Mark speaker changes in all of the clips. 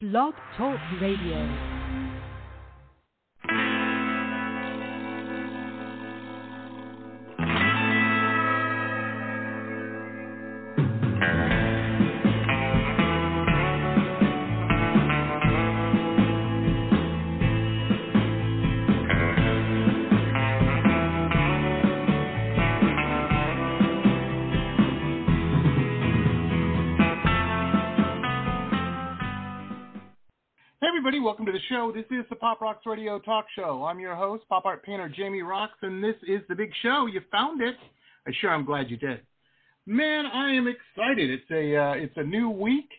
Speaker 1: Blog Talk Radio.
Speaker 2: Everybody, welcome to the show. This is the Pop Rocks Radio Talk Show. I'm your host, pop art painter Jamie Roxx, and this is the big show. You found it. I sure I'm glad you did. Man, I am excited. It's a uh, it's a new week.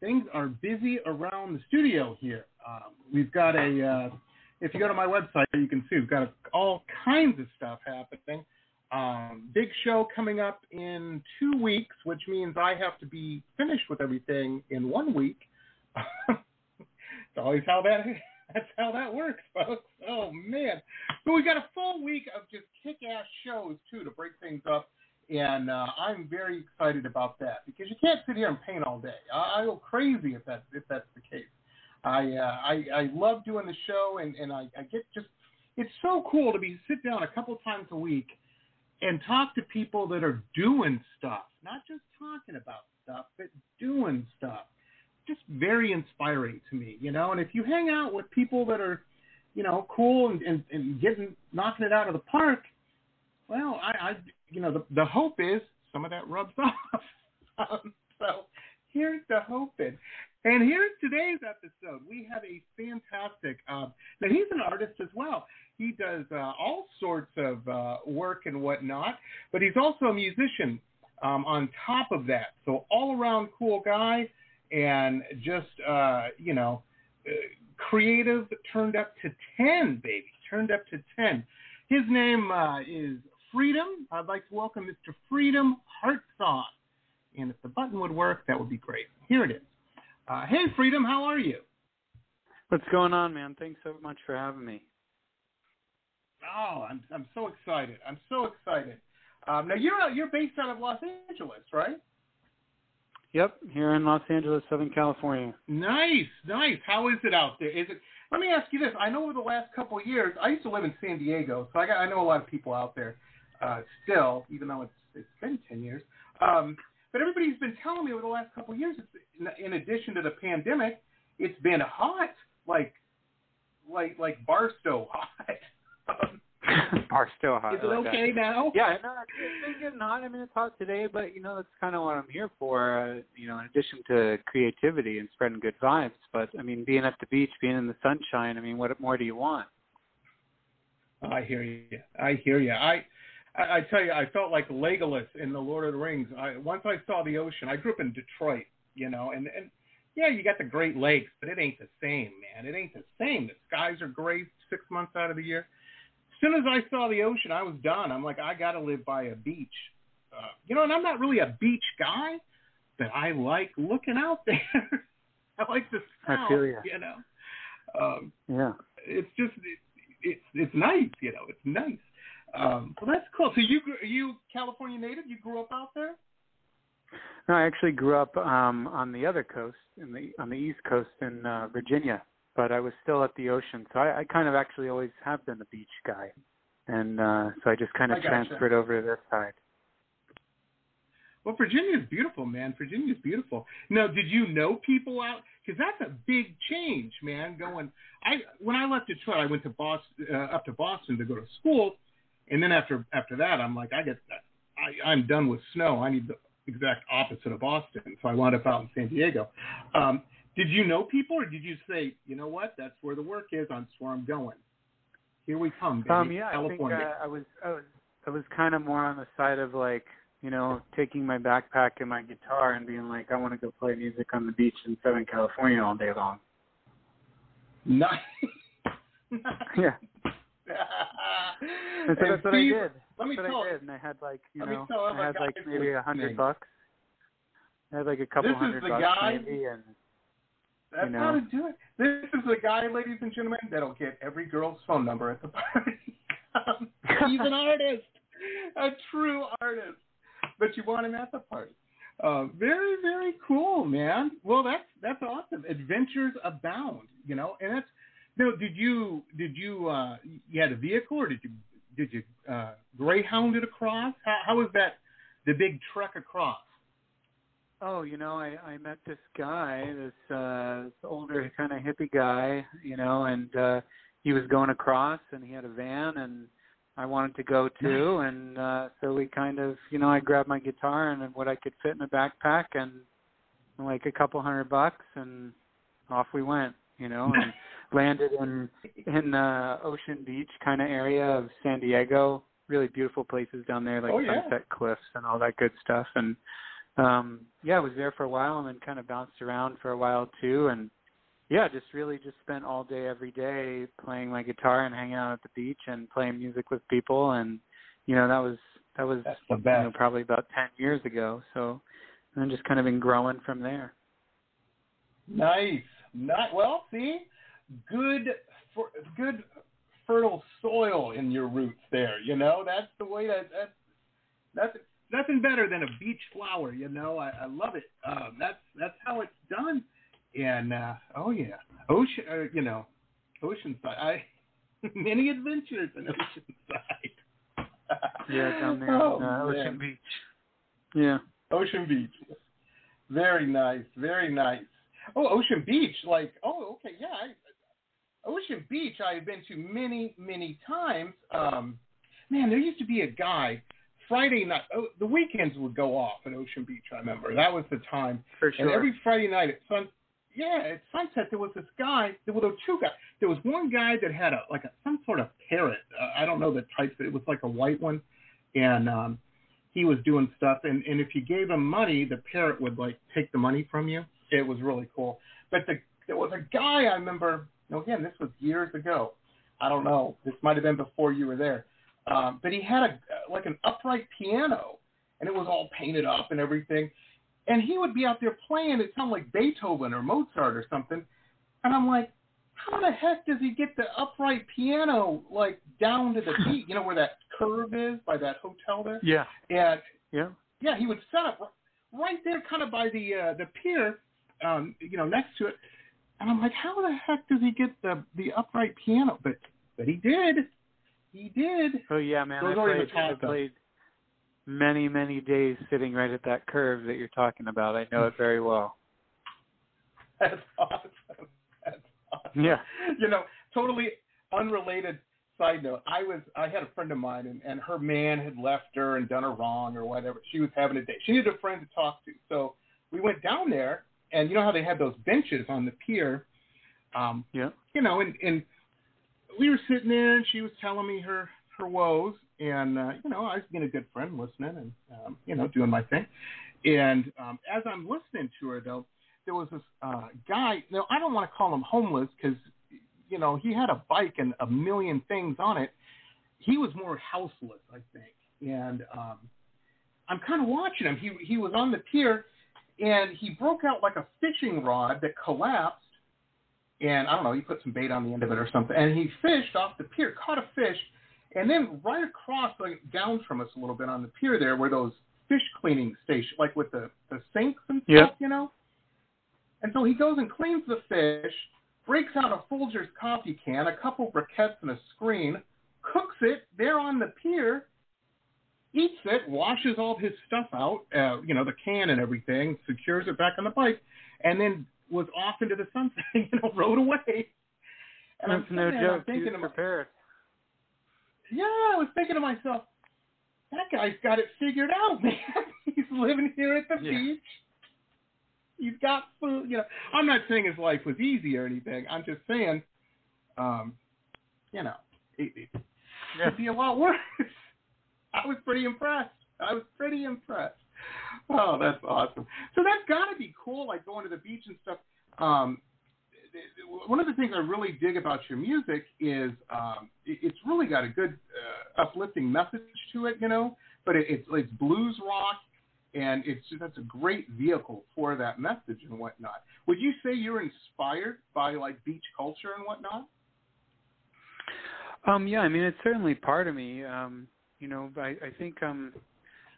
Speaker 2: Things are busy around the studio here. Um, we've got a uh, if you go to my website, you can see we've got all kinds of stuff happening. Um, big show coming up in two weeks, which means I have to be finished with everything in one week. It's always how that that's how that works, folks. Oh man! But we got a full week of just kick-ass shows too to break things up, and uh, I'm very excited about that because you can't sit here and paint all day. I, I go crazy if that's if that's the case. I uh, I, I love doing the show, and and I, I get just it's so cool to be sit down a couple times a week and talk to people that are doing stuff, not just talking about stuff, but doing stuff just very inspiring to me, you know. And if you hang out with people that are, you know, cool and, and, and getting knocking it out of the park, well, I, I you know, the the hope is some of that rubs off. um, so here's the hoping. And here's today's episode. We have a fantastic. Uh, now he's an artist as well. He does uh, all sorts of uh, work and whatnot, but he's also a musician um, on top of that. So all around cool guy and just uh, you know, uh, creative turned up to ten, baby, turned up to ten. His name uh, is Freedom. I'd like to welcome Mr. Freedom Heartsong, and if the button would work, that would be great. Here it is. Uh, hey, Freedom, how are you?
Speaker 3: What's going on, man? Thanks so much for having me.
Speaker 2: Oh, I'm I'm so excited. I'm so excited. Um, now you're you're based out of Los Angeles, right?
Speaker 3: Yep, here in Los Angeles, Southern California.
Speaker 2: Nice, nice. How is it out there? Is it? Let me ask you this. I know over the last couple of years, I used to live in San Diego, so I got I know a lot of people out there uh, still, even though it's it's been ten years. Um, but everybody's been telling me over the last couple of years, it's, in, addition to the pandemic, it's been hot, like like like Barstow hot. Um,
Speaker 3: Are still hot.
Speaker 2: Is it
Speaker 3: I like
Speaker 2: okay
Speaker 3: that.
Speaker 2: now?
Speaker 3: Yeah, no, it's been getting hot. I mean, it's hot today, but you know that's kind of what I'm here for. Uh, you know, in addition to creativity and spreading good vibes, but I mean, being at the beach, being in the sunshine. I mean, what more do you want?
Speaker 2: I hear you. I hear you. I, I I tell you, I felt like Legolas in the Lord of the Rings. I once I saw the ocean. I grew up in Detroit, you know, and and yeah, you got the Great Lakes, but it ain't the same, man. It ain't the same. The skies are gray six months out of the year. As soon as I saw the ocean, I was done. I'm like, I got to live by a beach, uh, you know. And I'm not really a beach guy, but I like looking out there. I like the sound,
Speaker 3: feel
Speaker 2: you know. Um,
Speaker 3: Yeah.
Speaker 2: it's just it, it's it's nice, you know. It's nice. Um, well, that's cool. So you are you California native? You grew up out there?
Speaker 3: No, I actually grew up um on the other coast, in the on the East Coast in uh, Virginia, but I was still at the ocean, so I, I kind of actually always have been a beach guy, and uh so I just kind of transferred over to this side.
Speaker 2: Well, Virginia is beautiful, man. Virginia is beautiful. Now, did you know people out? Because that's a big change, man. Going, I when I left Detroit, I went to Boston, uh, up to Boston to go to school, and then after after that, I'm like, I get, I, I'm done with snow. I need the exact opposite of Boston, so I wound up out in San Diego. Um, did you know people, or did you say, you know what, that's where the work is. That's where I'm going. Here we come, baby.
Speaker 3: Um, yeah, I think uh, I was I was I was kind of more on the side of like you know taking my backpack and my guitar and being like I want to go play music on the beach in Southern California all day long.
Speaker 2: nice.
Speaker 3: Yeah, and so
Speaker 2: And
Speaker 3: that's what I did.
Speaker 2: Let me
Speaker 3: That's
Speaker 2: tell
Speaker 3: what I did, and I had like you know I had like maybe a hundred bucks. I had like a couple hundred bucks
Speaker 2: guy-
Speaker 3: maybe, and
Speaker 2: That's
Speaker 3: you know.
Speaker 2: how to do it. This is the guy, ladies and gentlemen, that'll get every girl's phone number at the party. He's an artist, a true artist. But you want him at the party. Uh, very, very cool, man. Well, that's that's awesome. Adventures abound, you know, and that's. Know, did you did you uh, you had a vehicle or did you did you uh, greyhound it across? How how was that the big trek across?
Speaker 3: Oh, you know, I I met this guy, this uh this older kind of hippie guy, you know, and uh he was going across and he had a van and I wanted to go too and uh so we kind of, you know, I grabbed my guitar and what I could fit in a backpack and like a couple hundred bucks and off we went, you know, and landed in in uh Ocean Beach kind of area of San Diego. Really beautiful places down there like
Speaker 2: Oh, yeah.
Speaker 3: Sunset Cliffs and all that good stuff and um yeah, I was there for a while and then kind of bounced around for a while too and yeah, just really just spent all day every day playing my guitar and hanging out at the beach and playing music with people and you know, that was that was
Speaker 2: That's
Speaker 3: you know, probably about 10 years ago. So and then just kind of been growing from there.
Speaker 2: Nice. Not well. See, good for good fertile soil in your roots there. You know, that's the way that that that's nothing better than a beach flower. You know, I, I love it. Um, that's that's how it's done. And uh, oh yeah, ocean. Uh, you know, Oceanside. I many adventures in Oceanside.
Speaker 3: Yeah, down there
Speaker 2: Oh,
Speaker 3: uh,
Speaker 2: man.
Speaker 3: Ocean Beach. Yeah.
Speaker 2: Ocean Beach. Very nice, very nice. Oh, Ocean Beach, like oh, okay, yeah. I, Ocean Beach, I have been to many, many times. Um, man, there used to be a guy. Friday night, oh, the weekends would go off at Ocean Beach. I remember that was the time.
Speaker 3: For sure.
Speaker 2: And every Friday night at sun, yeah, at sunset, there was this guy. There were two guys. There was one guy that had a like a some sort of parrot. Uh, I don't know the types. It was like a white one, and um, he was doing stuff. And and if you gave him money, the parrot would like take the money from you. It was really cool. But the there was a guy I remember. You again, this was years ago. I don't know. This might have been before you were there. Um, but he had a like an upright piano, and it was all painted up and everything and he would be out there playing. It sounded like Beethoven or Mozart or something. And I'm like, how the heck does he get the upright piano like down to the beat? You know where that curve is by that hotel there.
Speaker 3: Yeah.
Speaker 2: And
Speaker 3: Yeah.
Speaker 2: yeah, he would set up right there, kind of by the uh, the pier, um, you know, next to it. And I'm like, how the heck does he get the the upright piano? But but he did. He did.
Speaker 3: Oh yeah, man. I played, I played many, many days sitting right at that curve that you're talking about. I know it very well.
Speaker 2: That's awesome. That's awesome.
Speaker 3: Yeah.
Speaker 2: You know, totally unrelated side note. I was I had a friend of mine and, and her man had left her and done her wrong or whatever. She was having a day. She needed a friend to talk to. So we went down there and you know how they had those benches on the pier? Um,
Speaker 3: Yeah.
Speaker 2: you know, and, and we were sitting there and she was telling me her her woes and uh, you know, I was being a good friend listening and um, you know, doing my thing. And um, as I'm listening to her though, there was this uh, guy. Now I don't want to call him homeless because you know he had a bike and a million things on it. He was more houseless, I think. And um, I'm kind of watching him. He he was on the pier, and he broke out like a fishing rod that collapsed. And I don't know, he put some bait on the end of it or something. And he fished off the pier, caught a fish, and then right across, like down from us a little bit on the pier there, were those fish cleaning stations, like with the the sinks and stuff,
Speaker 3: Yeah.
Speaker 2: you know. And so he goes and cleans the fish, breaks out a Folgers coffee can, a couple briquettes, and a screen, cooks it there on the pier, eats it, washes all his stuff out, uh, you know, the can and everything, secures it back on the bike, and then was off into the sunset, you know, rode away. And I'm
Speaker 3: That's no
Speaker 2: sitting there and I'm
Speaker 3: joke. He
Speaker 2: thinking
Speaker 3: was
Speaker 2: to my-
Speaker 3: prepared.
Speaker 2: yeah, I was thinking to myself, that guy's got it figured out, man. He's living here at the
Speaker 3: Yeah.
Speaker 2: beach. He's got food. You know, I'm not saying his life was easy or anything. I'm just saying, um, you know, it, it
Speaker 3: Yeah.
Speaker 2: could be a lot worse. I was pretty impressed. I was pretty impressed. Oh, that's awesome. So that's got to be cool, like going to the beach and stuff. Um, one of the things I really dig about your music is um, it, it's really got a good uh, uplifting message to it, you know. But it, it's it's blues rock, and it's just, that's a great vehicle for that message and whatnot. Would you say you're inspired by like beach culture and whatnot?
Speaker 3: Um, yeah, I mean it's certainly part of me. Um, you know, I, I think um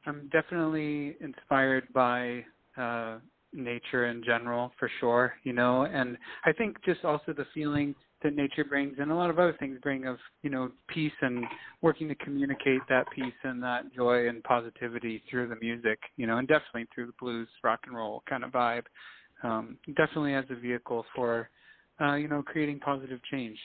Speaker 3: I'm definitely inspired by uh nature in general for sure you know and i think just also the feeling that nature brings and a lot of other things bring of you know peace and working to communicate that peace and that joy and positivity through the music you know and definitely through the blues rock and roll kind of vibe um definitely as a vehicle for uh you know creating positive change.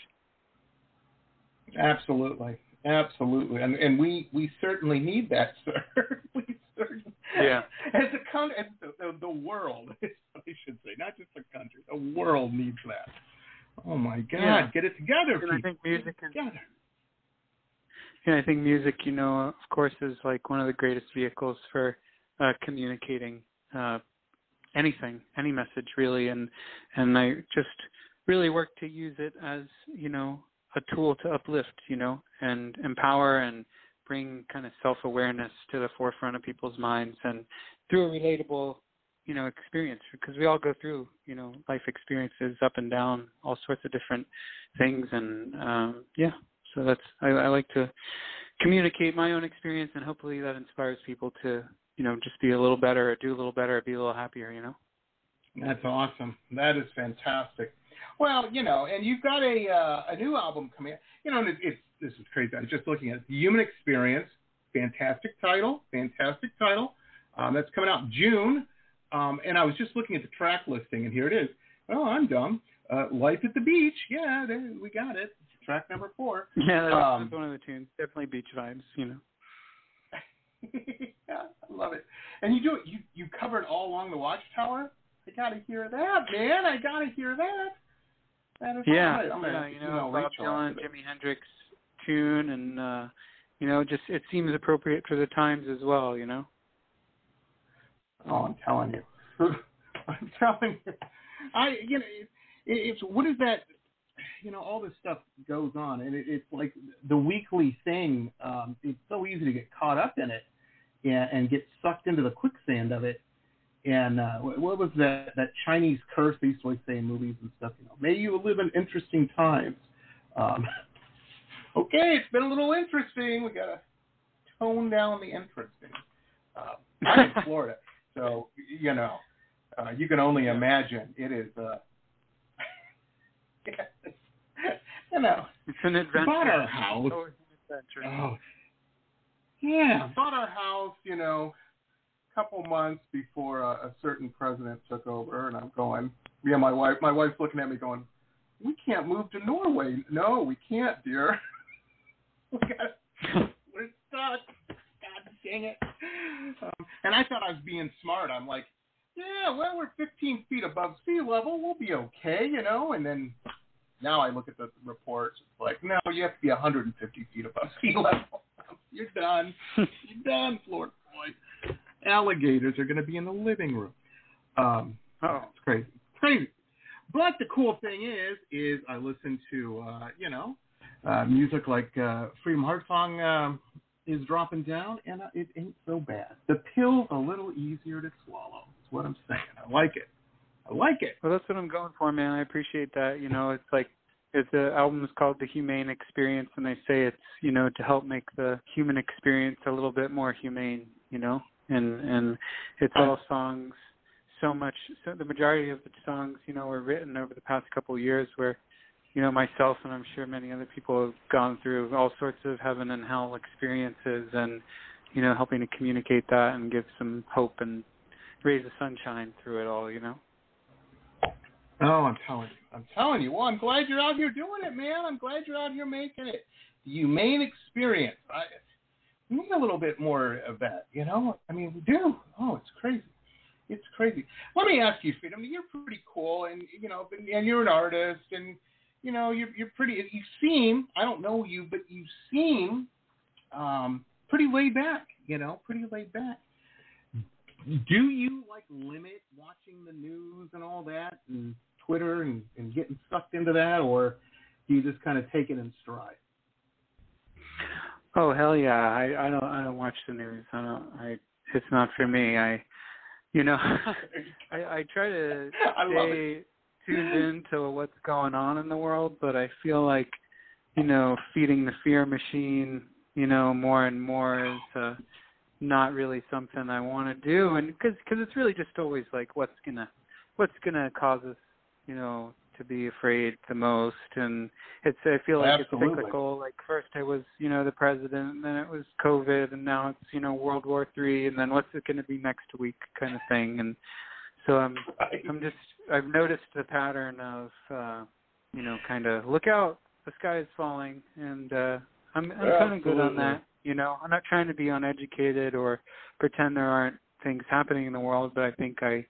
Speaker 2: Absolutely absolutely and and we we certainly need that sir we certainly
Speaker 3: yeah
Speaker 2: as a country the, the, the world i should say not just the country the world needs that Oh my God!
Speaker 3: Yeah.
Speaker 2: Get it together.
Speaker 3: And I think music and
Speaker 2: together.
Speaker 3: Yeah, I think music, you know, of course, is like one of the greatest vehicles for uh, communicating uh, anything, any message, really. And and I just really work to use it as, you know, a tool to uplift, you know, and empower and bring kind of self-awareness to the forefront of people's minds, and through a relatable you know experience because we all go through you know life experiences up and down all sorts of different things. And um yeah so that's I, I like to communicate my own experience and hopefully that inspires people to you know just be a little better or do a little better or be a little happier you know?
Speaker 2: That's awesome. That is fantastic well you know and you've got a uh, a new album coming out you know and it, it's this is crazy i'm just looking at it. the human experience fantastic title fantastic title um, that's coming out June. Um, and I was just looking at the track listing, and here it is. Oh, I'm dumb. Uh, Life at the Beach. Yeah, there, we got it. Track number four.
Speaker 3: Yeah, that's,
Speaker 2: Um,
Speaker 3: that's one of the tunes. Definitely beach vibes, you know.
Speaker 2: yeah, I love it. And you do it. You you covered all along the Watchtower. I gotta hear that, man. I gotta hear that. That is
Speaker 3: Yeah,
Speaker 2: all right. I'm gonna
Speaker 3: yeah, you know,
Speaker 2: email
Speaker 3: Bob
Speaker 2: Rachel
Speaker 3: Dylan,
Speaker 2: after.
Speaker 3: Jimi Hendrix tune, and uh, you know, just it seems appropriate for the times as well, you know.
Speaker 2: Oh, I'm telling you. I'm telling you. I you know it, it's what is that? You know, all this stuff goes on, and it, it's like the weekly thing. Um, it's so easy to get caught up in it and, and get sucked into the quicksand of it. And uh, what was that that Chinese curse they used to always say in movies and stuff? You know, may you live in interesting times. Um, okay, it's been a little interesting. We gotta tone down the interesting. Uh, I'm in Florida, so you know, uh, you can only imagine it is. Uh, you know,
Speaker 3: It's an adventure.
Speaker 2: bought our house.
Speaker 3: It's always an adventure.
Speaker 2: Oh, yeah, bought our house. You know, couple months before uh, a certain president took over, and I'm going. Yeah, my wife. My wife's looking at me, going, "We can't move to Norway. No, we can't, dear. we got. We're stuck. God dang it." Um, and I thought I was being smart. I'm like, "Yeah, well, we're 15 feet above sea level. We'll be okay, you know." And then now I look at the reports. It's like, no, you have to be 150 feet above sea level. You're done. You're done, Florida boy. Alligators are going to be in the living room. Um,
Speaker 3: Oh.
Speaker 2: it's crazy. Crazy. But the cool thing is, is I listen to, uh, you know, uh, music like uh, Freedom Heartsong um, is dropping down, and uh, it ain't so bad. The pill's a little easier to swallow. That's what I'm saying. I like it. I like it.
Speaker 3: Well, that's what I'm going for, man. I appreciate that. You know, it's like it's the album is called The Humane Experience, and they say it's you know to help make the human experience a little bit more humane. You know, and and it's all songs. So much. So the majority of the songs, you know, were written over the past couple of years, where you know myself and I'm sure many other people have gone through all sorts of heaven and hell experiences, and you know, helping to communicate that and give some hope and raise the sunshine through it all. You know.
Speaker 2: Oh, I'm telling you. I'm telling you. Well, I'm glad you're out here doing it, man. I'm glad you're out here making it. The humane experience. I, need a little bit more of that, you know? I mean, we do. Oh, it's crazy. It's crazy. Let me ask you, Freedom. I mean, you're pretty cool, and you know, and you're an artist, and you know, you're you're pretty. You seem. I don't know you, but you seem um, pretty laid back. You know, pretty laid back. Do you like limit watching the news and all that, and Twitter and, and getting sucked into that, or do you just kind of take it in stride?
Speaker 3: Oh hell yeah! I I don't I don't watch the news. I don't. I it's not for me. I, you know, I I try to stay tuned in to what's going on in the world, but I feel like, you know, feeding the fear machine, you know, more and more is, uh, not really something I want to do, and because cause it's really just always like what's gonna what's gonna cause us, you know, to be afraid the most, and it's I feel like
Speaker 2: Absolutely.
Speaker 3: it's cyclical. Like first it was you know the president, and then it was COVID, and now it's you know World War Three, and then what's it going to be next week, kind of thing, and so I'm I'm just I've noticed the pattern of uh you know kind of look out the sky is falling and uh I'm I'm kind of good on that you know I'm not trying to be uneducated or pretend there aren't things happening in the world but I think I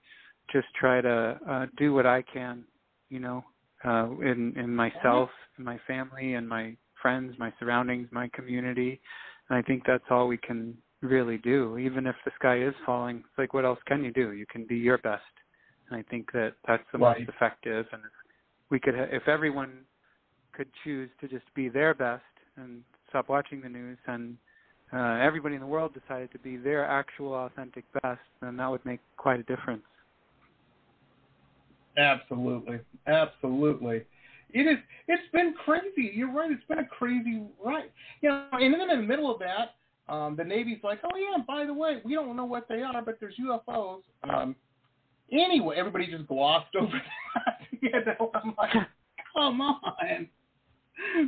Speaker 3: just try to uh do what I can you know uh in in myself in my family and my friends my surroundings my community. And I think that's all we can really do. Even if the sky is falling it's like what else can you do? You can be your best. And I think that that's the
Speaker 2: Right.
Speaker 3: most effective. And if we could ha- if everyone could choose to just be their best and stop watching the news and uh, everybody in the world decided to be their actual authentic best, then that would make quite a difference.
Speaker 2: Absolutely, absolutely. It is. It's been crazy. You're right. It's been a crazy ride. You know, and then in the middle of that, um, the Navy's like, "Oh yeah, by the way, we don't know what they are, but there's UFOs." Um, anyway, everybody just glossed over that. you know, I'm like, "Come on,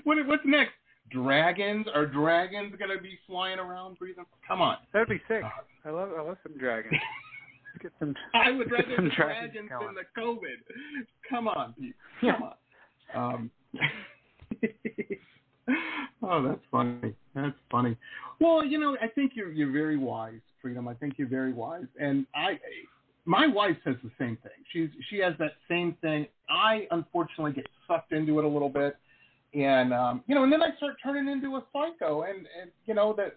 Speaker 2: what, what's next? Dragons? Are dragons gonna be flying around breathing? Come on."
Speaker 3: That'd be sick. I love I love some dragons. Get some.
Speaker 2: I would rather the
Speaker 3: dragons
Speaker 2: than the COVID. Come on, Pete.
Speaker 3: Yeah.
Speaker 2: Come on. Um, oh, that's funny. That's funny. Well, you know, I think you're you're very wise, Freedom. I think you're very wise, and I, my wife says the same thing. She's she has that same thing. I unfortunately get sucked into it a little bit, and um, you know, and then I start turning into a psycho, and and you know that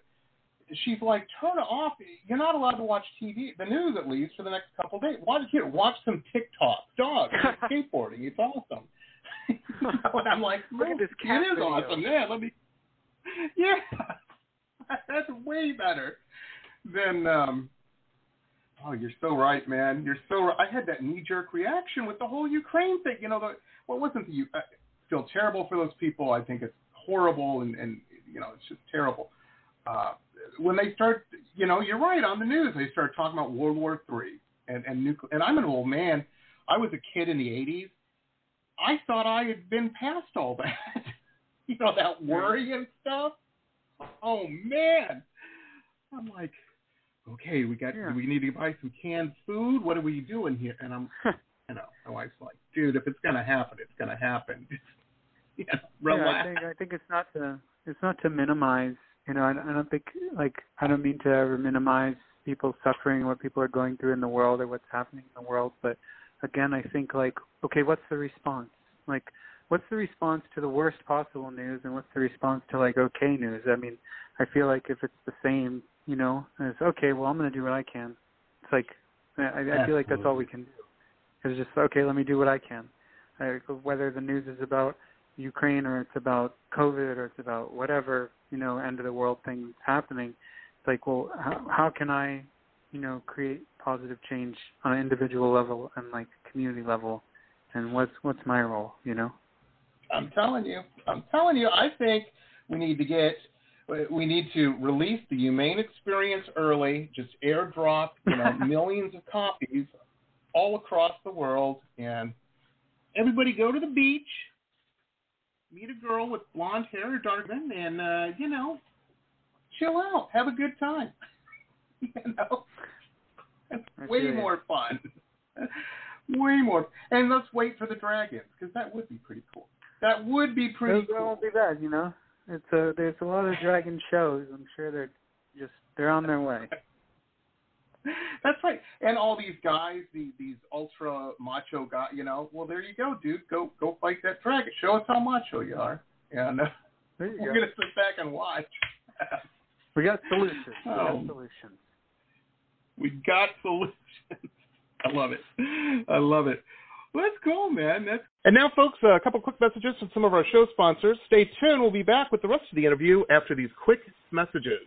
Speaker 2: she's like, turn it off. You're not allowed to watch TV, the news at least, for the next couple of days. Watch here, watch some TikTok, dogs, skateboarding. It's awesome. you know, and I'm like,
Speaker 3: Look at this cat
Speaker 2: It is
Speaker 3: video."
Speaker 2: awesome. Yeah, let me. Yeah, that's way better than. um Oh, you're so right, man. You're so right. I had that knee-jerk reaction with the whole Ukraine thing. You know, the well, it wasn't the. I feel terrible for those people. I think it's horrible, and and you know, it's just terrible. Uh, when they start, you know, you're right on the news. They start talking about World War Three and and nuclear. And I'm an old man. I was a kid in the '80s. I thought I had been past all that. you know, that worry and stuff. Oh man, I'm like, okay, we got,
Speaker 3: Yeah.
Speaker 2: we need to buy some canned food. What are we doing here? And I'm, you know, my wife's like, dude, if it's gonna happen, it's gonna happen. yeah,
Speaker 3: Yeah. I think I think it's not to it's not to minimize. You know, I, I don't think like I don't mean to ever minimize people's suffering, what people are going through in the world, or what's happening in the world. But again, I think like, okay, what's the response? Like, what's the response to the worst possible news, and what's the response to like okay news? I mean, I feel like if it's the same, you know, as okay, well, I'm going to do what I can. It's like I, I feel like that's all we can do. It's just okay. Let me do what I can. I, whether the news is about Ukraine or it's about COVID or it's about whatever you know end of the world thing happening. It's like, well, how, how can I, you know, create positive change on an individual level and like community level, and what's what's my role, you know?
Speaker 2: I'm telling you. I'm telling you. I think we need to get. We need to release the humane experience early. Just airdrop, you know, millions of copies all across the world, and everybody go to the beach, meet a girl with blonde hair or dark hair, and uh, you know, chill out, have a good time. you know,
Speaker 3: I
Speaker 2: way more fun. way more. And let's wait for the dragons because that would be pretty cool. That would be pretty
Speaker 3: that
Speaker 2: cool.
Speaker 3: won't be bad, you know. It's a there's a lot of dragon shows. I'm sure they're just they're on their way.
Speaker 2: That's right. And all these guys, these these ultra macho guys, you know. Well, there you go, dude. Go go fight that dragon. Show us how macho you are, and uh,
Speaker 3: There you
Speaker 2: we're gonna sit back and watch.
Speaker 3: We got solutions. We got
Speaker 2: Oh.
Speaker 3: solutions.
Speaker 2: we got solutions. I love it. I love it. Well, that's cool, man. That's and now, folks, a couple quick messages from some of our show sponsors. Stay tuned. We'll be back with the rest of the interview after these quick messages.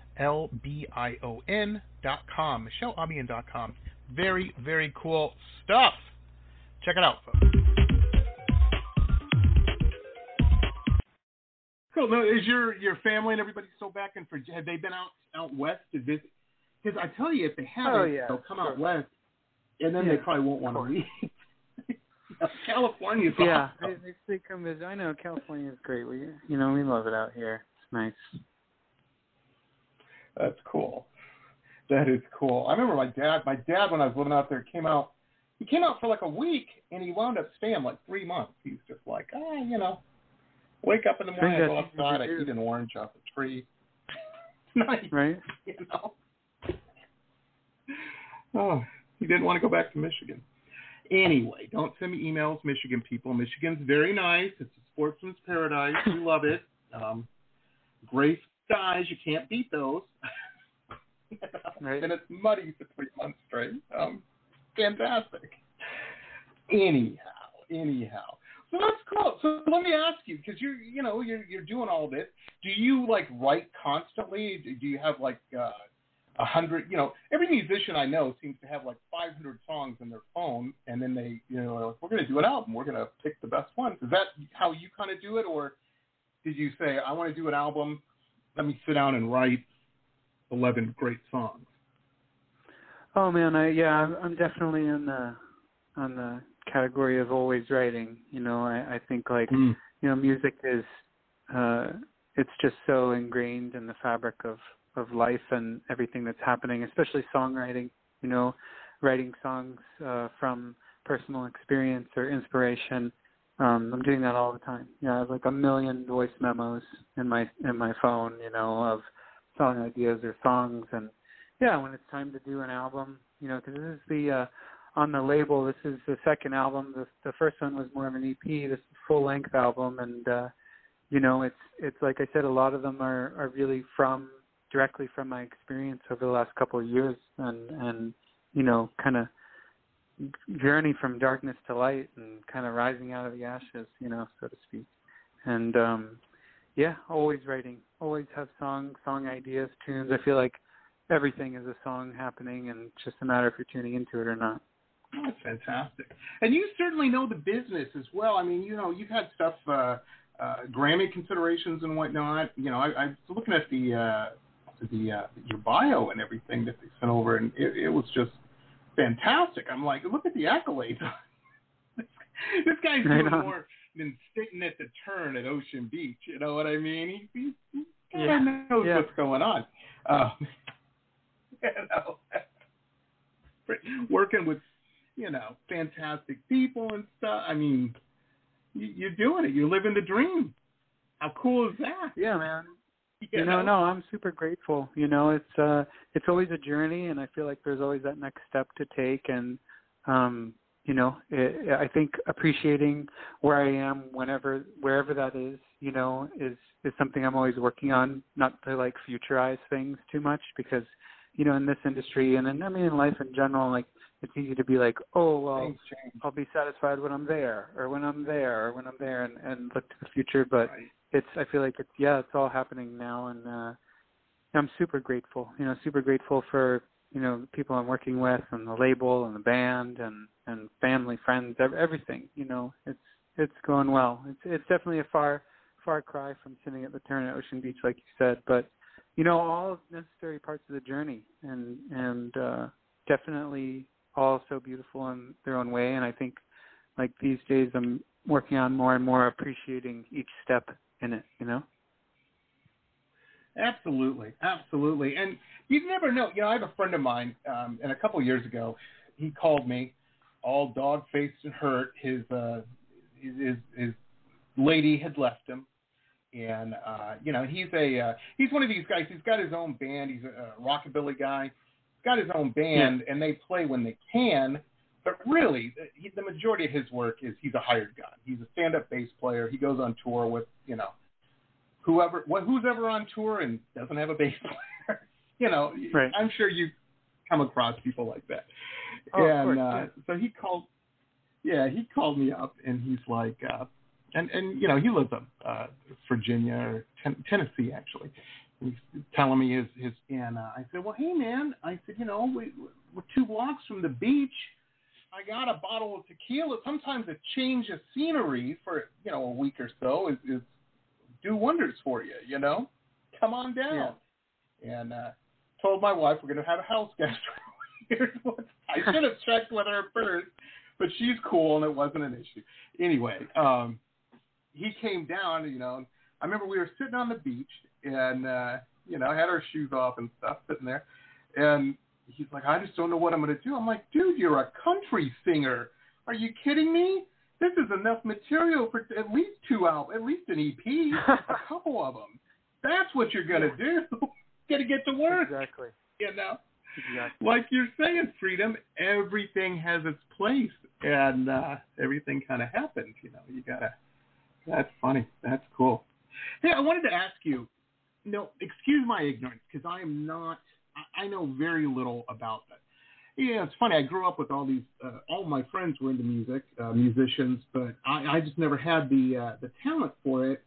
Speaker 2: L B I O N dot com. Michele Albion. dot com, Very, very cool stuff. Check it out, folks. Cool. Now, is your your family and everybody still back in Virginia? Have they been out out west to visit? Because I tell you, if they haven't,
Speaker 3: Oh, yeah,
Speaker 2: they'll come
Speaker 3: sure.
Speaker 2: out west, and then
Speaker 3: Yeah,
Speaker 2: they probably won't want to leave. California's
Speaker 3: Yeah,
Speaker 2: awesome.
Speaker 3: they, they come visit. I know California is great. We, you know, we love it out here. It's nice.
Speaker 2: That's cool. That is cool. I remember my dad. My dad, when I was living out there, came out. He came out for like a week, and he wound up staying like three months. He's just like, ah, you know, wake up in the morning, I go
Speaker 3: That's easy to
Speaker 2: outside, I eat an orange off a tree. nice,
Speaker 3: Right?
Speaker 2: you know. Oh, he didn't want to go back to Michigan. Anyway, don't send me emails, Michigan people. Michigan's very nice. It's a sportsman's paradise. We love it. Um, gray skies, you can't beat those.
Speaker 3: Right.
Speaker 2: And it's muddy for three months straight. Um, fantastic. Anyhow, anyhow. So that's cool. So let me ask you, because you're, you know, you're you're doing all this. Do you like write constantly? Do you have like uh, a hundred? You know, every musician I know seems to have like 500 songs in their phone, and then they, you know, like, we're going to do an album. We're going to pick the best ones. Is that how you kind of do it, or did you say, I want to do an album? Let me sit down and write 11 great songs.
Speaker 3: Oh man, I yeah, I'm, I'm definitely in the on the category of always writing. You know, I, I think like you know, music is uh it's just so ingrained in the fabric of of life and everything that's happening, especially songwriting, you know, writing songs uh from personal experience or inspiration. Um I'm doing that all the time. Yeah, I have like a million voice memos in my in my phone, you know, of song ideas or songs and yeah, when it's time to do an album, you know, because this is the uh on the label. This is the second album. The the first one was more of an EP. This is full length album, and uh, you know, it's it's like I said, a lot of them are are really from directly from my experience over the last couple of years and and you know kind of journey from darkness to light and kind of rising out of the ashes you know so to speak and um yeah always writing always have song song ideas tunes i feel like everything is a song happening and it's just a matter if you're tuning into it or not
Speaker 2: Oh, that's fantastic. And you certainly know the business as well. I mean, you know, you've had stuff, uh, uh, Grammy considerations and whatnot. You know, I, I was looking at the uh, the uh, your bio and everything that they sent over, and it, it was just fantastic. I'm like, look at the accolades. this guy's doing more than sitting at the turn at Ocean Beach. You know what I mean? He, he, he
Speaker 3: Yeah.
Speaker 2: knows
Speaker 3: Yeah.
Speaker 2: what's going on. Uh, you know, working with you know fantastic people and stuff. I mean, you, you're doing it. You're living the dream. How cool is that?
Speaker 3: yeah man
Speaker 2: You,
Speaker 3: you know, no, I'm super grateful. You know, it's uh it's always a journey and I feel like there's always that next step to take and um you know, it, I think appreciating where I am whenever wherever that is, you know, is is something I'm always working on, not to like futurize things too much because you know, in this industry and in, I mean in life in general, like it's easy to be like, oh well, I'll be satisfied when I'm there, or when I'm there, or when I'm there, and, and look to the future. But
Speaker 2: Right.
Speaker 3: It's I feel like it's yeah, it's all happening now, and uh, I'm super grateful. You know, super grateful for you know the people I'm working with, and the label, and the band, and and family, friends, ev- everything. You know, it's it's going well. It's it's definitely a far far cry from sitting at the turn at Ocean Beach, like you said, but you know, all necessary parts of the journey, and and uh, definitely all so beautiful in their own way. And I think like these days, I'm working on more and more appreciating each step in it. You know.
Speaker 2: Absolutely, absolutely. And you never know. You know, I have a friend of mine, um, and a couple of years ago, he called me, all dog faced and hurt. His uh, his his, lady had left him, and uh, you know, he's a uh, he's one of these guys. He's got his own band. He's a, a rockabilly guy. He's got his own band, and they play when they can. But really, the, he, the majority of his work is he's a hired gun. He's a stand-up bass player. He goes on tour with you know whoever what who's ever on tour and doesn't have a bass player. you know,
Speaker 3: Right.
Speaker 2: I'm sure you come across people like that.
Speaker 3: Oh, of
Speaker 2: and
Speaker 3: course,
Speaker 2: uh,
Speaker 3: yeah.
Speaker 2: so he called yeah, he called me up and he's like uh and and you know, he lives up uh Virginia or ten- Tennessee actually. And He's telling me his his and uh, I said, "Well, hey man," I said, "You know, we, we're two blocks from the beach. I got a bottle of tequila. Sometimes a change of scenery for you know a week or so is, is do wonders for you. You know, come on down." And uh, told my wife we're going to have a house guest. I should have checked with her first, but she's cool and it wasn't an issue. Anyway, um, he came down. You know, I remember we were sitting on the beach and uh, you know had our shoes off and stuff sitting there, and he's like, I just don't know what I'm going to do. I'm like, dude, you're a country singer. Are you kidding me? This is enough material for at least two albums, at least an EP, a couple of them. That's what you're going to do. Got to get to work,
Speaker 3: Exactly.
Speaker 2: you know.
Speaker 3: Exactly.
Speaker 2: Like you're saying, freedom. Everything has its place, and uh, everything kind of happens. You know, you gotta. That's funny. That's cool. Hey, I wanted to ask you. No, excuse my ignorance because I am not. I, know very little about that. Yeah, it's funny. I grew up with all these. Uh, all my friends were into music, uh, musicians, but I, I just never had the uh, the talent for it,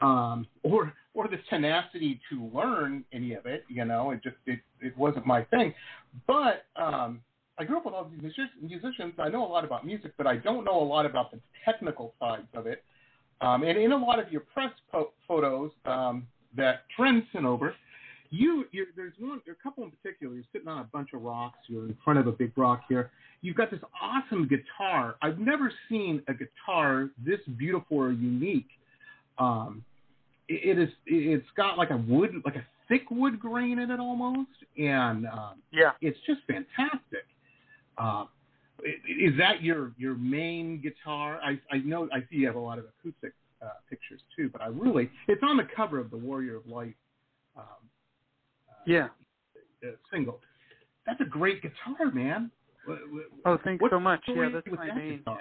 Speaker 2: um, or or the tenacity to learn any of it. You know, it just it it wasn't my thing. But um, I grew up with all these music- musicians. I know a lot about music, but I don't know a lot about the technical sides of it. Um, and in a lot of your press po- photos um, that Trend sent over, you you're, there's one, a couple in particular. You're sitting on a bunch of rocks. You're in front of a big rock here. You've got this awesome guitar. I've never seen a guitar this beautiful or unique. Um, it, it is. It's got like a wood, like a thick wood grain in it almost, and um,
Speaker 3: Yeah.
Speaker 2: it's just fantastic. Uh, is that your your main guitar? I I know I see you have a lot of acoustic uh, pictures too, but I really it's on the cover of the Warrior of Light
Speaker 3: Yeah.
Speaker 2: uh, single. That's a great guitar, man.
Speaker 3: Oh, thanks
Speaker 2: what's
Speaker 3: so much. Yeah, that's my
Speaker 2: that
Speaker 3: main.
Speaker 2: guitar?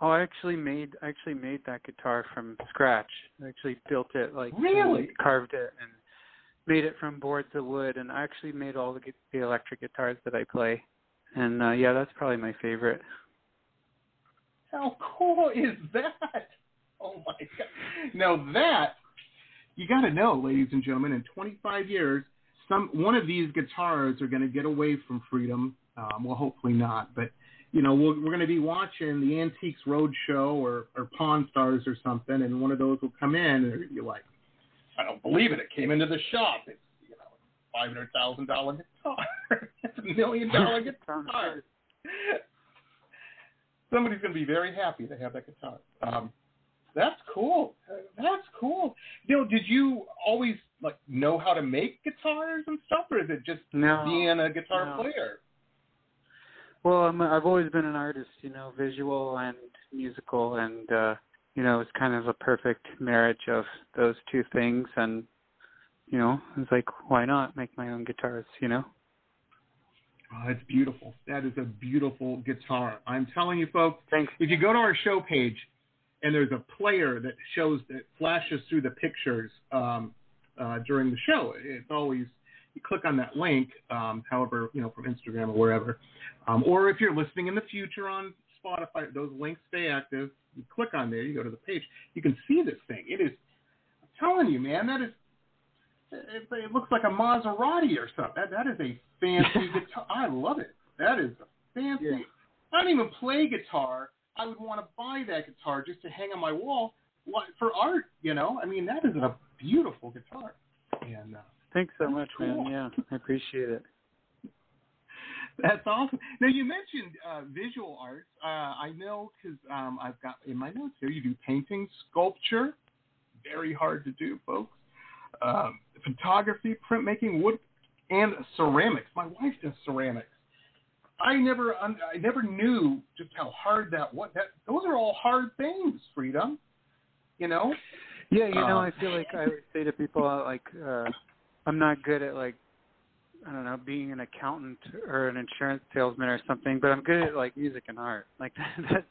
Speaker 3: Oh, I actually made I actually made that guitar from scratch. I actually built it like
Speaker 2: Really?
Speaker 3: carved it and made it from boards of wood, and I actually made all the the electric guitars that I play. And uh, yeah, that's probably my favorite.
Speaker 2: How cool is that? Oh my god! Now that you got to know, ladies and gentlemen, in 25 years, some one of these guitars are going to get away from freedom. Um, well, hopefully not, but you know, we're, we're going to be watching the Antiques Roadshow or, or Pawn Stars or something, and one of those will come in, and you're like, I don't believe it. It came into the shop. It's you know, five hundred thousand dollar guitar. it's a million dollar guitar. Somebody's going to be very happy to have that guitar. Um, that's cool. That's cool. Know, did you always like know how to make guitars and stuff, or is it just
Speaker 3: No,
Speaker 2: being a guitar
Speaker 3: no.
Speaker 2: player?
Speaker 3: Well, I'm, I've always been an artist, you know, visual and musical, and uh, you know, it's kind of a perfect marriage of those two things. And you know, it's like, why not make my own guitars? You know.
Speaker 2: Oh, it's beautiful. That is a beautiful guitar. I'm telling you, folks.
Speaker 3: Thanks.
Speaker 2: If you go to our show page, and there's a player that shows that flashes through the pictures um, uh, during the show. It's always you click on that link, um, however, you know, from Instagram or wherever, um, or if you're listening in the future on Spotify, those links stay active. You click on there, you go to the page, you can see this thing. It is, I'm telling you, man, that is. It, it looks like a Maserati or something. That that is a fancy guitar. I love it. That is a fancy.
Speaker 3: Yeah.
Speaker 2: I don't even play guitar. I would want to buy that guitar just to hang on my wall for art. You know, I mean, that is a beautiful guitar. And uh,
Speaker 3: Thanks so much,
Speaker 2: Cool.
Speaker 3: man. Yeah, I appreciate it.
Speaker 2: That's awesome. Now you mentioned uh, visual arts. Uh, I know because um, I've got in my notes here you do painting, sculpture, very hard to do, folks. Um, photography, printmaking, wood, and ceramics. My wife does ceramics. I never, I never knew just how hard that was. That those are all hard things, Freedom. You know.
Speaker 3: Yeah, you know,
Speaker 2: Uh,
Speaker 3: I feel like I always say to people uh, like uh I'm not good at like I don't know, being an accountant or an insurance salesman or something, but I'm good at like music and art. Like that's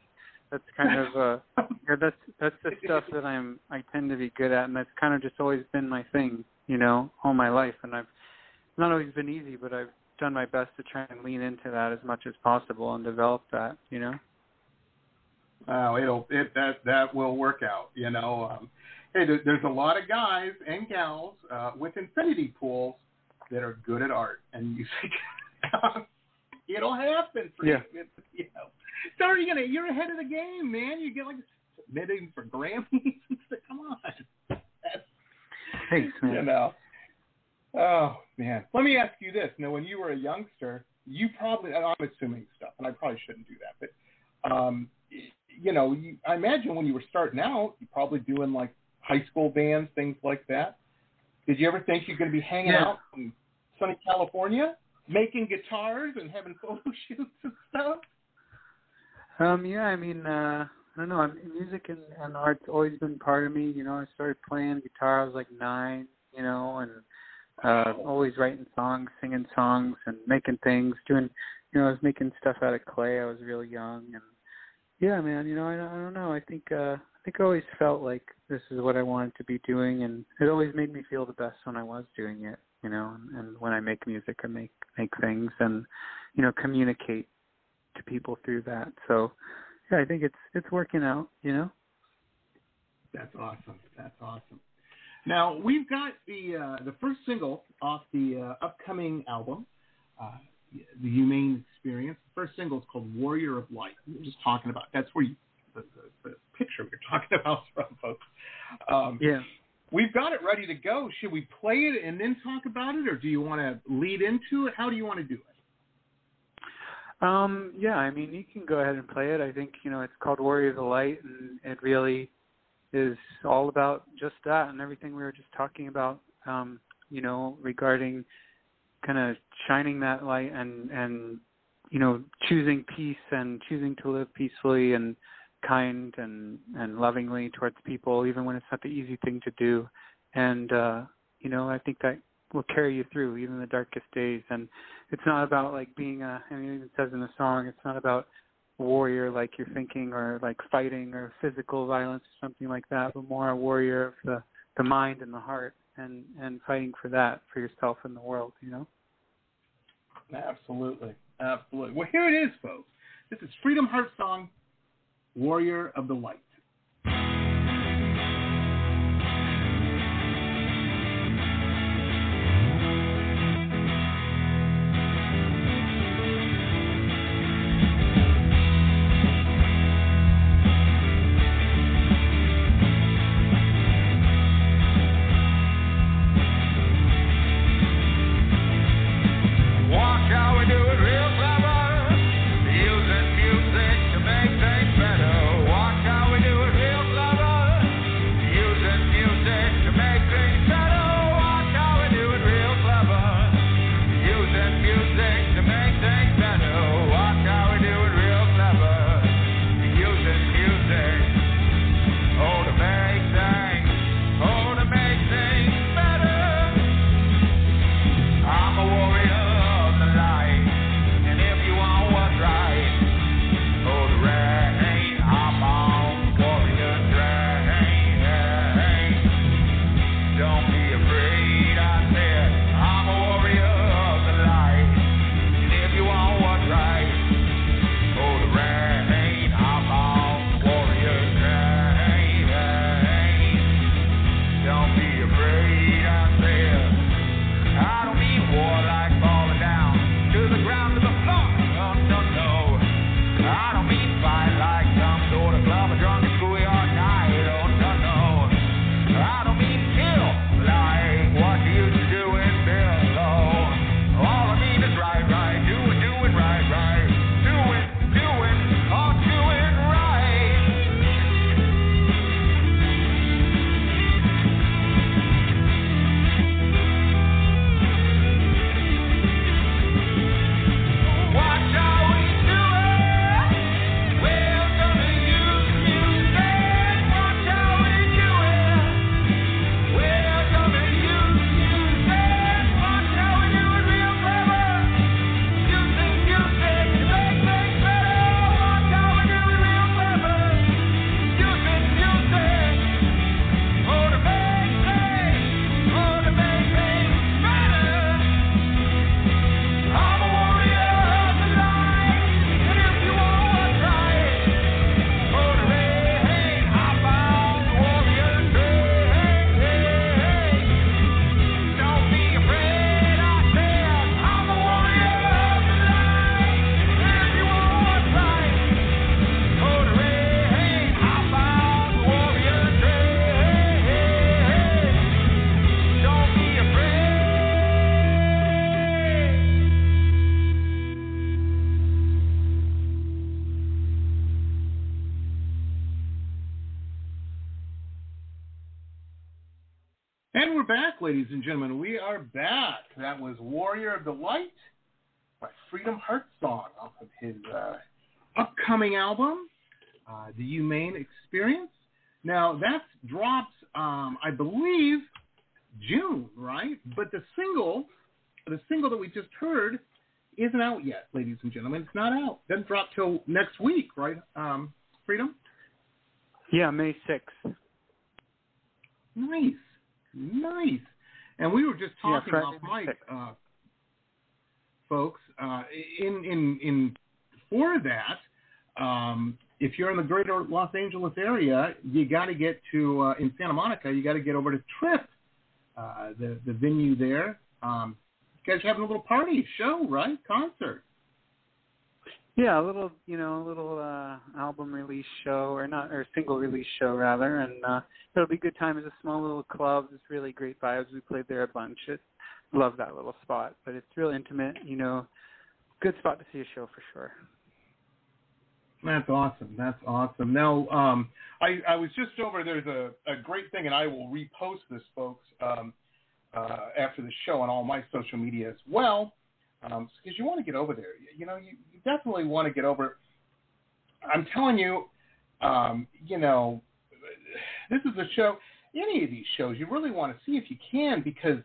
Speaker 3: that's kind of uh that's that's the stuff that I'm I tend to be good at and that's kind of just always been my thing, you know, all my life and I've not always been easy, but I've done my best to try and lean into that as much as possible and develop that, you know.
Speaker 2: Oh, it'll it that that will work out. You know, um, hey, there, there's a lot of guys and gals uh, with infinity pools that are good at art and music. it'll happen for
Speaker 3: Yeah.
Speaker 2: you. It's, you know, so are you gonna? You're ahead of the game, man. You get like submitting for Grammys. Come on. That's,
Speaker 3: Thanks, man.
Speaker 2: you know. Oh man, let me ask you this. Now, when you were a youngster, you probably I'm assuming stuff, and I probably shouldn't do that, but um, you know, you, I imagine when you were starting out, you probably doing like high school bands, things like that. Did you ever think you're going to be hanging
Speaker 3: Yeah.
Speaker 2: out in sunny California, making guitars and having photo shoots and stuff?
Speaker 3: Um, yeah, I mean, uh, I don't know. I'm, music and, and art's always been part of me. You know, I started playing guitar. I was like nine. You know, and uh, always writing songs, singing songs, and making things. Doing, you know, I was making stuff out of clay. I was real young, and yeah, man. You know, I, I don't know. I think uh, I think I always felt like this is what I wanted to be doing, and it always made me feel the best when I was doing it. You know, and, and when I make music or make make things, and you know, communicate to people through that. So yeah, I think it's it's working out, you know.
Speaker 2: That's awesome. That's awesome. Now we've got the uh, the first single off the uh, upcoming album, uh, the Humane Experience. The first single is called Warrior of Light. We were just talking about that's where you, the, the, the picture we're talking about from, folks. Um,
Speaker 3: Yeah.
Speaker 2: We've got it ready to go. Should we play it and then talk about it, or do you want to lead into it? How do you want to do it?
Speaker 3: Um, yeah, I mean you can go ahead and play it. I think, you know, it's called Warrior of the Light and it really is all about just that and everything we were just talking about, um, you know, regarding kind of shining that light and and you know, choosing peace and choosing to live peacefully and kind and and lovingly towards people even when it's not the easy thing to do. And uh you know i think that will carry you through even the darkest days. And it's not about like being a i mean it says in the song it's not about warrior like you're thinking or like fighting or physical violence or something like that but more a warrior of the the mind and the heart and and fighting for that for yourself and the world. You know.
Speaker 4: Absolutely, absolutely. Well, here it is, folks. This is Freedom Heartsong, Warrior of the Light. Ladies and gentlemen. We are back. That was Warrior of the Light by Freedom Heart Song off of his uh, upcoming album, uh, The Humane Experience. Now, that drops, um, I believe, June, right? But the single, the single that we just heard, isn't out yet, ladies and gentlemen. It's not out. Doesn't drop till next week, right? Um, Freedom.
Speaker 3: Yeah, May sixth.
Speaker 4: Nice, nice. And we were just talking yeah, off mic, uh, folks. Uh, in in in for that, um, if you're in the greater Los Angeles area, you got to get to uh, in Santa Monica. You got to get over to Trip, uh, the the venue there. Um, you guys having a little party show, right? Concert.
Speaker 3: Yeah, a little, you know, a little uh album release show or not or single release show rather and uh it'll be a good time. It's a small little club. It's really great vibes. We played there a bunch. It, love that little spot, but it's real intimate, you know. Good spot to see a show for sure.
Speaker 4: That's awesome. That's awesome. Now, um, I, I was just over. There's a, a great thing, and I will repost this, folks, um, uh, after the show on all my social media as well because um, you want to get over there. You, you know, you, you definitely want to get over. I'm telling you, um, you know, this is a show. Any of these shows, you really want to see if you can, because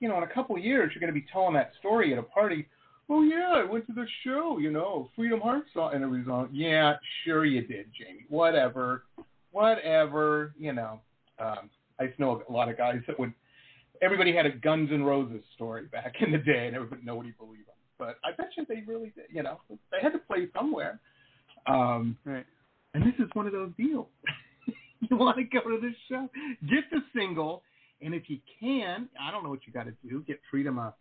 Speaker 4: you know, in a couple of years, you're going to be telling that story at a party. Oh yeah, I went to the show. You know, Freedom Heartsong, and it was on. Yeah, sure you did, Jamie. Whatever, whatever. You know, um, I know a lot of guys that would
Speaker 2: everybody had a Guns N' Roses story back in the day, and everybody nobody believed them. But I bet you they really did. You know, they had to play somewhere. Um,
Speaker 3: Right.
Speaker 2: and this is one of those deals. you want to go to this show, get the single, and if you can, I don't know what you got to do. Get Freedom a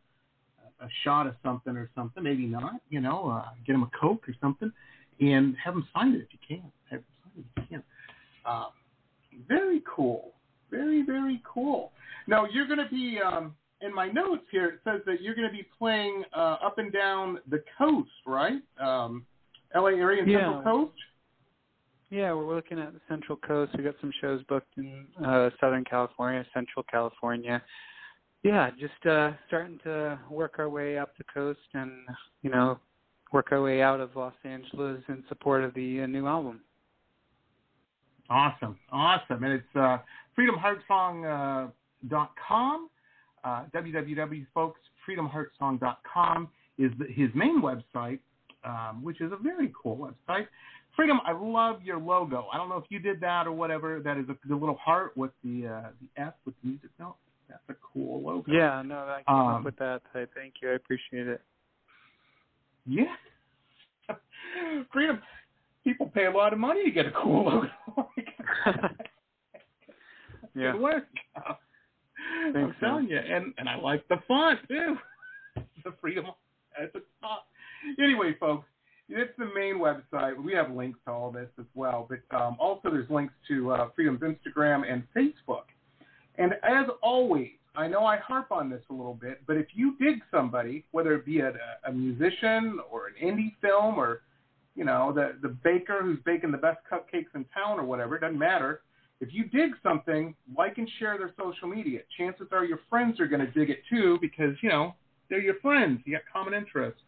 Speaker 2: a shot of something or something. Maybe not. You know, uh, get him a Coke or something, and have him sign it if you can. Have him sign it if you can. Um, very cool. Very very cool. Now you're going to be. Um, in my notes here, it says that you're going to be playing uh, up and down the coast, right? Um, LA area and
Speaker 3: Yeah.
Speaker 2: Central Coast.
Speaker 3: Yeah, we're looking at the Central Coast. We got some shows booked in uh, Southern California, Central California. Yeah, just uh, starting to work our way up the coast and you know work our way out of Los Angeles in support of the uh, new album.
Speaker 2: Awesome, awesome, and it's uh, freedomheartsong.com, uh, com, uh, www, folks, freedomheartsong.com is the, his main website, um, which is a very cool website. Freedom, I love your logo. I don't know if you did that or whatever. That is a, the little heart with the uh, the F with the music note. That's a cool logo.
Speaker 3: Yeah, no, I came
Speaker 2: Um,
Speaker 3: up with that. I thank you. I appreciate it.
Speaker 2: Yeah. Freedom. People pay a lot of money to get a cool logo.
Speaker 3: Yeah.
Speaker 2: Good work. I'm
Speaker 3: Thanks,
Speaker 2: telling you, and and I like the font too. the freedom at the top. Anyway, folks, it's the main website. We have links to all this as well, but um, also there's links to uh, Freedom's Instagram and Facebook. And as always, I know I harp on this a little bit, but if you dig somebody, whether it be a, a musician or an indie film or you know the the baker who's baking the best cupcakes in town or whatever, it doesn't matter. If you dig something, like and share their social media. Chances are your friends are going to dig it too because, you know, they're your friends. You got common interests.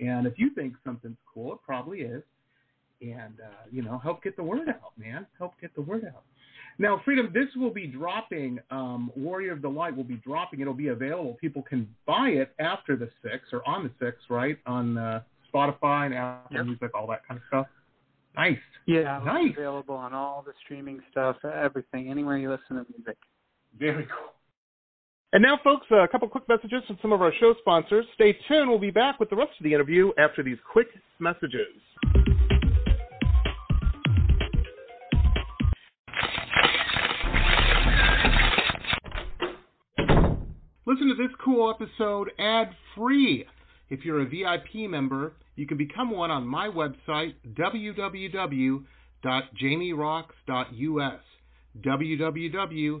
Speaker 2: And if you think something's cool, it probably is. And, uh, you know, help get the word out, man. Help get the word out. Now, Freedom, this will be dropping. Um, Warrior of the Light will be dropping. It'll be available. People can buy it after the 6th or on the 6th, right? On uh, Spotify and Apple
Speaker 3: Yep.
Speaker 2: Music, all that kind of stuff. Nice.
Speaker 3: Yeah,
Speaker 2: Nice.
Speaker 3: available on all the streaming stuff, everything, anywhere you listen to music.
Speaker 2: Very cool. And now, folks, a couple quick messages from some of our show sponsors. Stay tuned. We'll be back with the rest of the interview after these quick messages. Listen to this cool episode ad free. If you're a VIP member, you can become one on my website, www.jamieroxx.us. www.jamieroxx.us.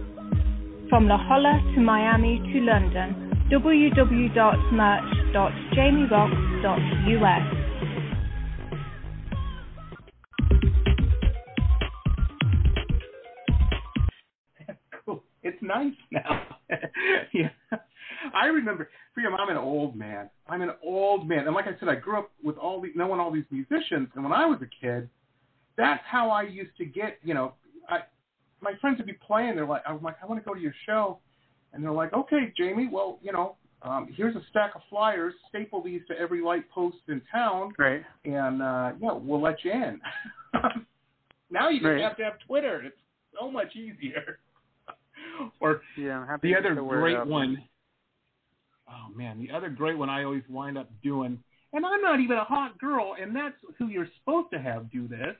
Speaker 5: from La Jolla to Miami to London, www.merch.jamieroxx.us.
Speaker 2: cool. It's nice now. yeah. I remember, for I'm an old man. I'm an old man. And like I said, I grew up with all these, knowing all these musicians. And when I was a kid, that's how I used to get, you know, I, my friends would be playing. They're like, I'm like, I want to go to your show. And they're like, okay, Jamie, well, you know, um, here's a stack of flyers. Staple these to every light post in town.
Speaker 3: Right.
Speaker 2: And, uh, yeah, we'll let you in. now you just
Speaker 3: Right.
Speaker 2: have to have Twitter. It's so much easier. or
Speaker 3: Yeah,
Speaker 2: the other
Speaker 3: the
Speaker 2: great
Speaker 3: out.
Speaker 2: one. Oh man, the other great one I always wind up doing, and I'm not even a hot girl, and that's who you're supposed to have do this.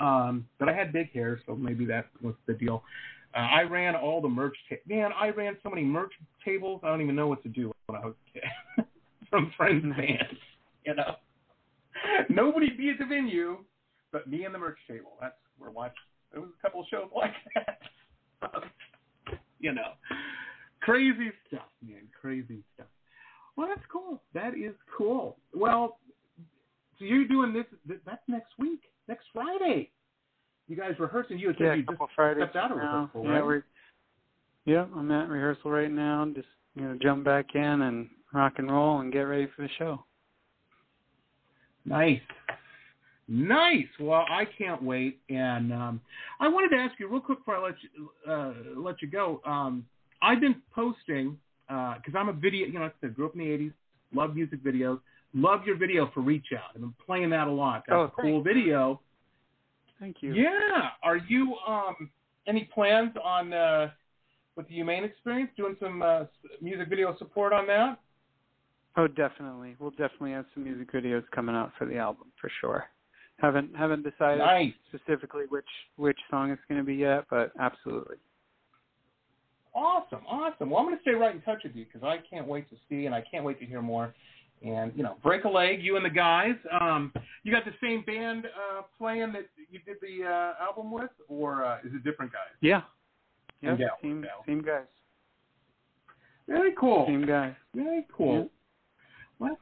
Speaker 2: Um, but I had big hair, so maybe that was the deal. Uh, I ran all the merch. Ta- man, I ran so many merch tables. I don't even know what to do when I was a kid. From friends and bands, you know. Nobody be at the venue, but me and the merch table. That's where watch. There was a couple of shows like that. you know, crazy stuff, man, crazy stuff. Well, that's cool. That is cool. Well, so you're doing this. th- That's next week, next Friday. You guys rehearsing. You
Speaker 3: Yeah,
Speaker 2: you
Speaker 3: a couple
Speaker 2: just
Speaker 3: Fridays
Speaker 2: stepped out of rehearsal,
Speaker 3: yeah,
Speaker 2: right?
Speaker 3: we're yeah, I'm at rehearsal right now. Just you know, jump back in and rock and roll and get ready for the show.
Speaker 2: Nice. Nice. Well, I can't wait. And um, I wanted to ask you real quick before I let you uh, let you go. Um, I've been posting because I'm a video. You know, I grew up in the '80s, love music videos, love your video for Reach Out. I've been playing that a lot. That's
Speaker 3: Oh,
Speaker 2: a cool video.
Speaker 3: Thank you.
Speaker 2: Yeah. Are you um, any plans on uh, with the Humane Experience doing some uh, music video support on that?
Speaker 3: Oh, definitely. We'll definitely have some music videos coming out for the album for sure. Haven't haven't decided
Speaker 2: Nice.
Speaker 3: specifically which which song it's going to be yet, but absolutely.
Speaker 2: Awesome, awesome. Well, I'm going to stay right in touch with you because I can't wait to see and I can't wait to hear more. And you know, break a leg, you and the guys. Um, you got the same band uh, playing that you did the uh, album with, or uh, is it different guys?
Speaker 3: Yeah. Yeah.
Speaker 2: Yeah,
Speaker 3: Same same guys.
Speaker 2: Very cool.
Speaker 3: Same guys.
Speaker 2: Very cool.
Speaker 3: Yeah.
Speaker 2: Well,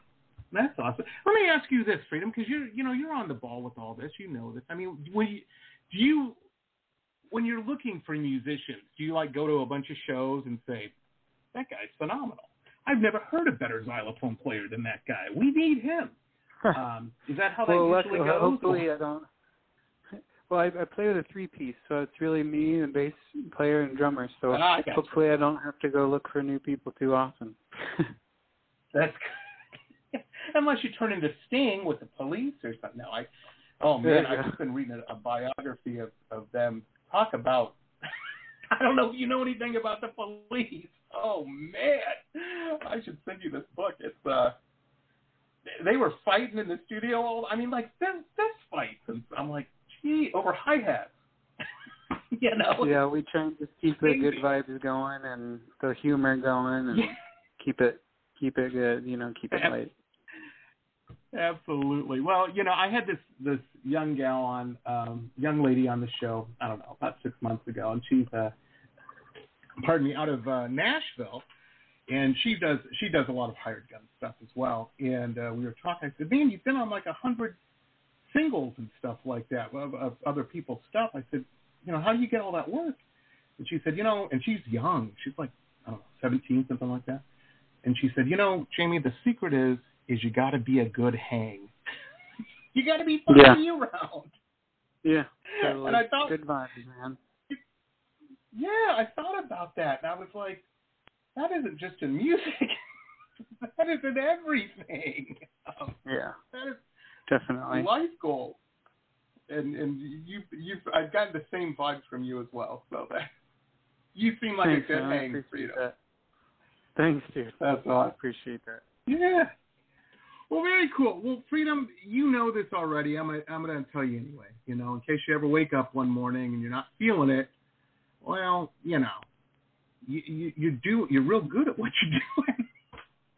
Speaker 2: that's awesome. Let me ask you this, Freedom, because you're you know you're on the ball with all this. You know this. I mean, when you, do you when you're looking for musicians, do you like go to a bunch of shows and say that guy's phenomenal? I've never heard a better xylophone player than that guy. We need him. Um, is that how that usually goes?
Speaker 3: hopefully I don't. Well, I, I play with a three piece, so it's really me, the bass player, and drummer. So
Speaker 2: Ah, I
Speaker 3: hopefully I don't have to go look for new people too often.
Speaker 2: That's good. unless you turn into Sting with the police or something. No, I. Oh man, I've just been reading a, a biography of of them. Talk about. I don't know if you know anything about the police. Oh man, I should send you this book. It's uh, they were fighting in the studio. All I mean, like this this fights, and I'm like, gee, over hi hats. you know.
Speaker 3: Yeah, we try and just keep the good vibes going and the humor going and
Speaker 2: Yeah.
Speaker 3: keep it keep it good. You know, keep it
Speaker 2: Ab-
Speaker 3: light.
Speaker 2: Absolutely. Well, you know, I had this this young gal on, um, young lady on the show. I don't know, about six months ago, and she's, uh, pardon me, out of uh, Nashville, and she does she does a lot of hired gun stuff as well. And uh, we were talking. I said, "Man, you've been on like a hundred singles and stuff like that of, of other people's stuff." I said, "You know, how do you get all that work?" And she said, "You know," and she's young. She's like, I don't know, seventeen, something like that. And she said, "You know, Jamie, the secret is is you got to be a good hang. you got to be fun
Speaker 3: Yeah.
Speaker 2: to be around."
Speaker 3: Yeah, totally.
Speaker 2: And I thought-
Speaker 3: good vibes, man.
Speaker 2: Yeah, I thought about that, and I was like, that isn't just in music. that is in everything. Um,
Speaker 3: Yeah,
Speaker 2: that is
Speaker 3: definitely.
Speaker 2: life goal. And and you you I've gotten the same vibes from you as well. So that you seem like
Speaker 3: Thanks,
Speaker 2: a good
Speaker 3: man. I
Speaker 2: hang,
Speaker 3: that. Thanks, dude.
Speaker 2: That's
Speaker 3: I
Speaker 2: awesome.
Speaker 3: appreciate that.
Speaker 2: Yeah. Well, very cool. Well, Freedom, you know this already. I'm gonna, I'm going to tell you anyway. You know, in case you ever wake up one morning and you're not feeling it, well, you know, you you, you do you're real good at what you're doing.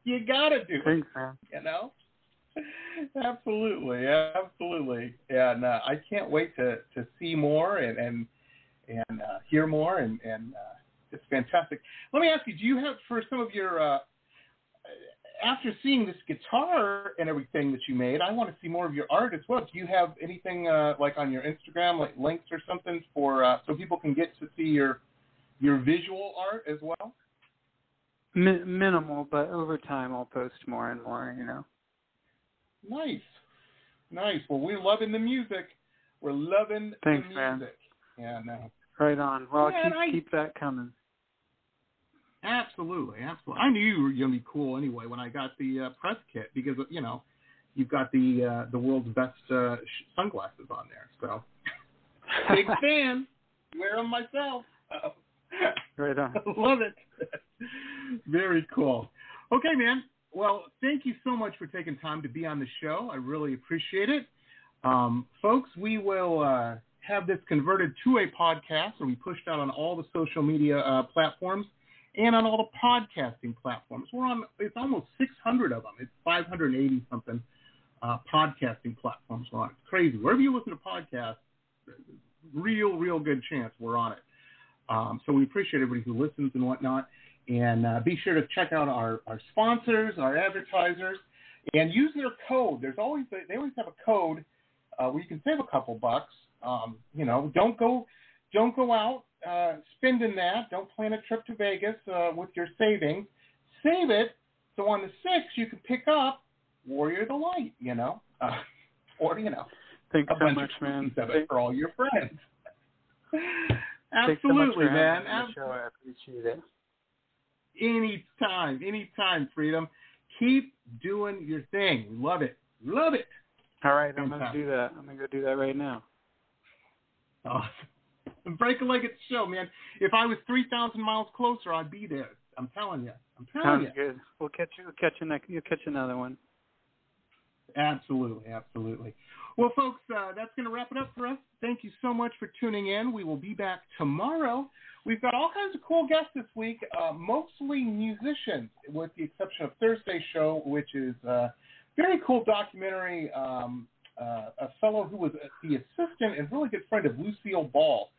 Speaker 2: you got to do it. You know. Absolutely, absolutely, and uh, I can't wait to to see more and and and uh, hear more, and and uh, it's fantastic. Let me ask you: Do you have for some of your uh, after seeing this guitar and everything that you made, I want to see more of your art as well. Do you have anything uh, like on your Instagram, like links or something for uh, so people can get to see your your visual art as well?
Speaker 3: Mi- minimal, but over time I'll post more and more. You know.
Speaker 2: Nice, nice. Well, we're loving the music. We're loving
Speaker 3: Thanks,
Speaker 2: the
Speaker 3: man.
Speaker 2: Yeah, no,
Speaker 3: Right on. Well,
Speaker 2: Yeah,
Speaker 3: keep
Speaker 2: I-
Speaker 3: keep that coming.
Speaker 2: Absolutely, absolutely. I knew you were gonna be cool anyway when I got the uh, press kit because you know you've got the uh, the world's best uh, sh- sunglasses on there. So big fan. Wear them myself. Uh,
Speaker 3: right on.
Speaker 2: Love it. Very cool. Okay, man. Well, thank you so much for taking time to be on the show. I really appreciate it. Um, folks, we will uh, have this converted to a podcast and we pushed out on all the social media uh, platforms and on all the podcasting platforms. We're on, it's almost 600 of them. It's 580 something uh, podcasting platforms we're on. It's crazy. Wherever you listen to podcasts, real, real good chance we're on it. Um, so we appreciate everybody who listens and whatnot. And uh, be sure to check out our, our sponsors, our advertisers, and use their code. There's always they always have a code uh, where you can save a couple bucks. Um, you know, don't go don't go out uh, spending that. Don't plan a trip to Vegas uh, with your savings. Save it so on the sixth you can pick up Warrior the Light. You know, uh, or you know,
Speaker 3: Thanks
Speaker 2: a
Speaker 3: so
Speaker 2: bunch
Speaker 3: much,
Speaker 2: of
Speaker 3: man.
Speaker 2: of it for all your friends.
Speaker 3: Thanks so
Speaker 2: Absolutely, man.
Speaker 3: having me on the show. I appreciate it.
Speaker 2: Anytime, anytime, Freedom. Keep doing your thing. Love it. Love it.
Speaker 3: All right, I'm gonna do that. I'm gonna go do that right now.
Speaker 2: Awesome. Break a leg at the show, man. If I was 3,000 miles closer, I'd be there. I'm telling you. I'm telling
Speaker 3: Sounds
Speaker 2: you.
Speaker 3: good. We'll catch you. We'll catch you next. You'll catch another one.
Speaker 2: Absolutely, absolutely. Well, folks, uh, that's going to wrap it up for us. Thank you so much for tuning in. We will be back tomorrow. We've got all kinds of cool guests this week, uh, mostly musicians, with the exception of Thursday's show, which is a very cool documentary. Um, uh, a fellow who was the assistant and really good friend of Lucille Ball.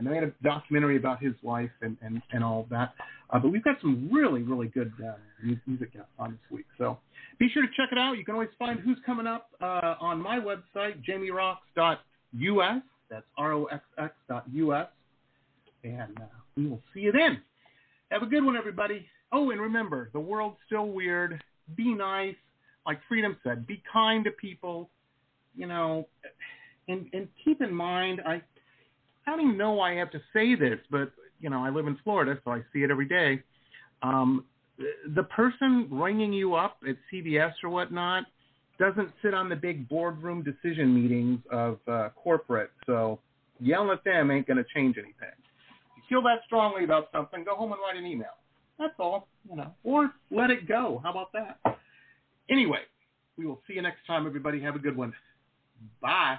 Speaker 2: And they made a documentary about his life and, and, and all of that. Uh, but we've got some really, really good uh, music on this week. So be sure to check it out. You can always find who's coming up uh, on my website, jamieroxx.us. That's R-O-X-X dot U-S. And uh, we will see you then. Have a good one, everybody. Oh, and remember, the world's still weird. Be nice. Like Freedom said, be kind to people. You know, and, and keep in mind, I, I don't even know why I have to say this, but, you know, I live in Florida, so I see it every day. Um, the person ringing you up at CVS or whatnot doesn't sit on the big boardroom decision meetings of uh, corporate. So yelling at them ain't going to change anything. If you feel that strongly about something, go home and write an email. That's all, you know, or let it go. How about that? Anyway, we will see you next time, everybody. Have a good one. Bye.